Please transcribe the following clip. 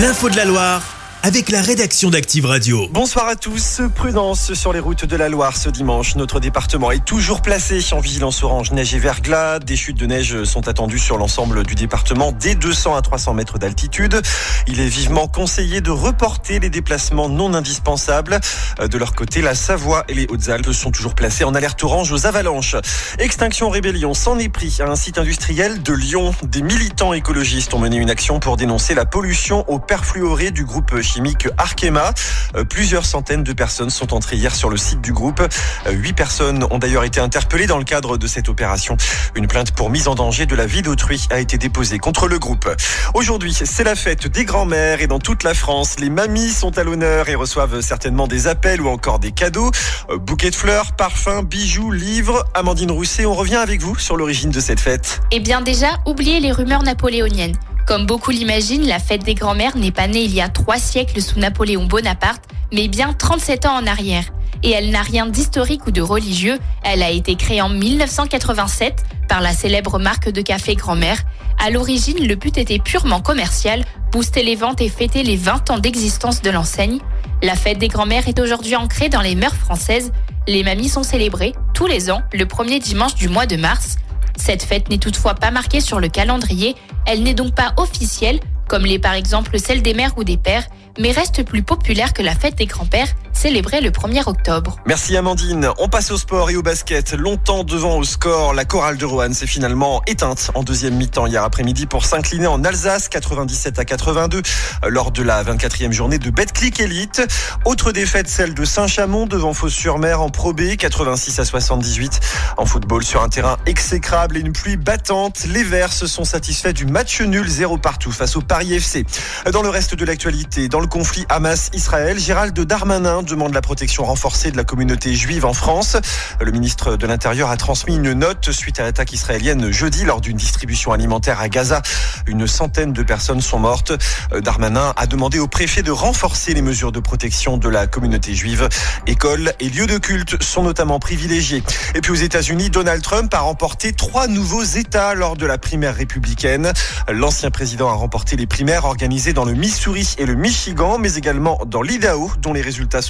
L'info de la Loire avec la rédaction d'Active Radio. Bonsoir à tous. Prudence sur les routes de la Loire ce dimanche. Notre département est toujours placé en vigilance orange neige et verglas. Des chutes de neige sont attendues sur l'ensemble du département dès 200 à 300 mètres d'altitude. Il est vivement conseillé de reporter les déplacements non indispensables. De leur côté, la Savoie et les Hautes-Alpes sont toujours placés en alerte orange aux avalanches. Extinction Rébellion s'en est pris à un site industriel de Lyon. Des militants écologistes ont mené une action pour dénoncer la pollution au perfluoré du groupe chimique Arkema. Euh, Plusieurs centaines de personnes sont entrées hier sur le site du groupe. Euh, Huit personnes ont d'ailleurs été interpellées dans le cadre de cette opération. Une plainte pour mise en danger de la vie d'autrui a été déposée contre le groupe. Aujourd'hui, c'est la fête des grands-mères et dans toute la France, les mamies sont à l'honneur et reçoivent certainement des appels ou encore des cadeaux. Euh, Bouquets de fleurs, parfums, bijoux, livres. Amandine Rousset, on revient avec vous sur l'origine de cette fête. Eh bien déjà, oubliez les rumeurs napoléoniennes. Comme beaucoup l'imaginent, la fête des grands-mères n'est pas née il y a trois siècles sous Napoléon Bonaparte, mais bien 37 ans en arrière. Et elle n'a rien d'historique ou de religieux, elle a été créée en 1987 par la célèbre marque de café Grand-mère. À l'origine, le but était purement commercial, booster les ventes et fêter les 20 ans d'existence de l'enseigne. La fête des grands-mères est aujourd'hui ancrée dans les mœurs françaises. Les mamies sont célébrées tous les ans, le premier dimanche du mois de mars. Cette fête n'est toutefois pas marquée sur le calendrier, elle n'est donc pas officielle, comme l'est par exemple celle des mères ou des pères, mais reste plus populaire que la fête des grands-pères, célébrée le 1er octobre. Merci Amandine. On passe au sport et au basket. Longtemps devant au score, la chorale de Roanne s'est finalement éteinte en deuxième mi-temps hier après-midi pour s'incliner en Alsace 97 à 82 lors de la 24e journée de Betclic Elite. Autre défaite, celle de Saint-Chamond devant Fos-sur-Mer en Pro B 86 à 78 en football sur un terrain exécrable et une pluie battante. Les Verts se sont satisfaits du match nul 0 partout face au Paris FC. Dans le reste de l'actualité, dans le conflit Hamas-Israël, Gérald Darmanin demande la protection renforcée de la communauté juive en France. Le ministre de l'Intérieur a transmis une note suite à l'attaque israélienne jeudi lors d'une distribution alimentaire à Gaza. Une centaine de personnes sont mortes. Darmanin a demandé au préfet de renforcer les mesures de protection de la communauté juive. Écoles et lieux de culte sont notamment privilégiés. Et puis aux États-Unis, Donald Trump a remporté trois nouveaux États lors de la primaire républicaine. L'ancien président a remporté les primaires organisées dans le Missouri et le Michigan, mais également dans l'Idaho, dont les résultats sont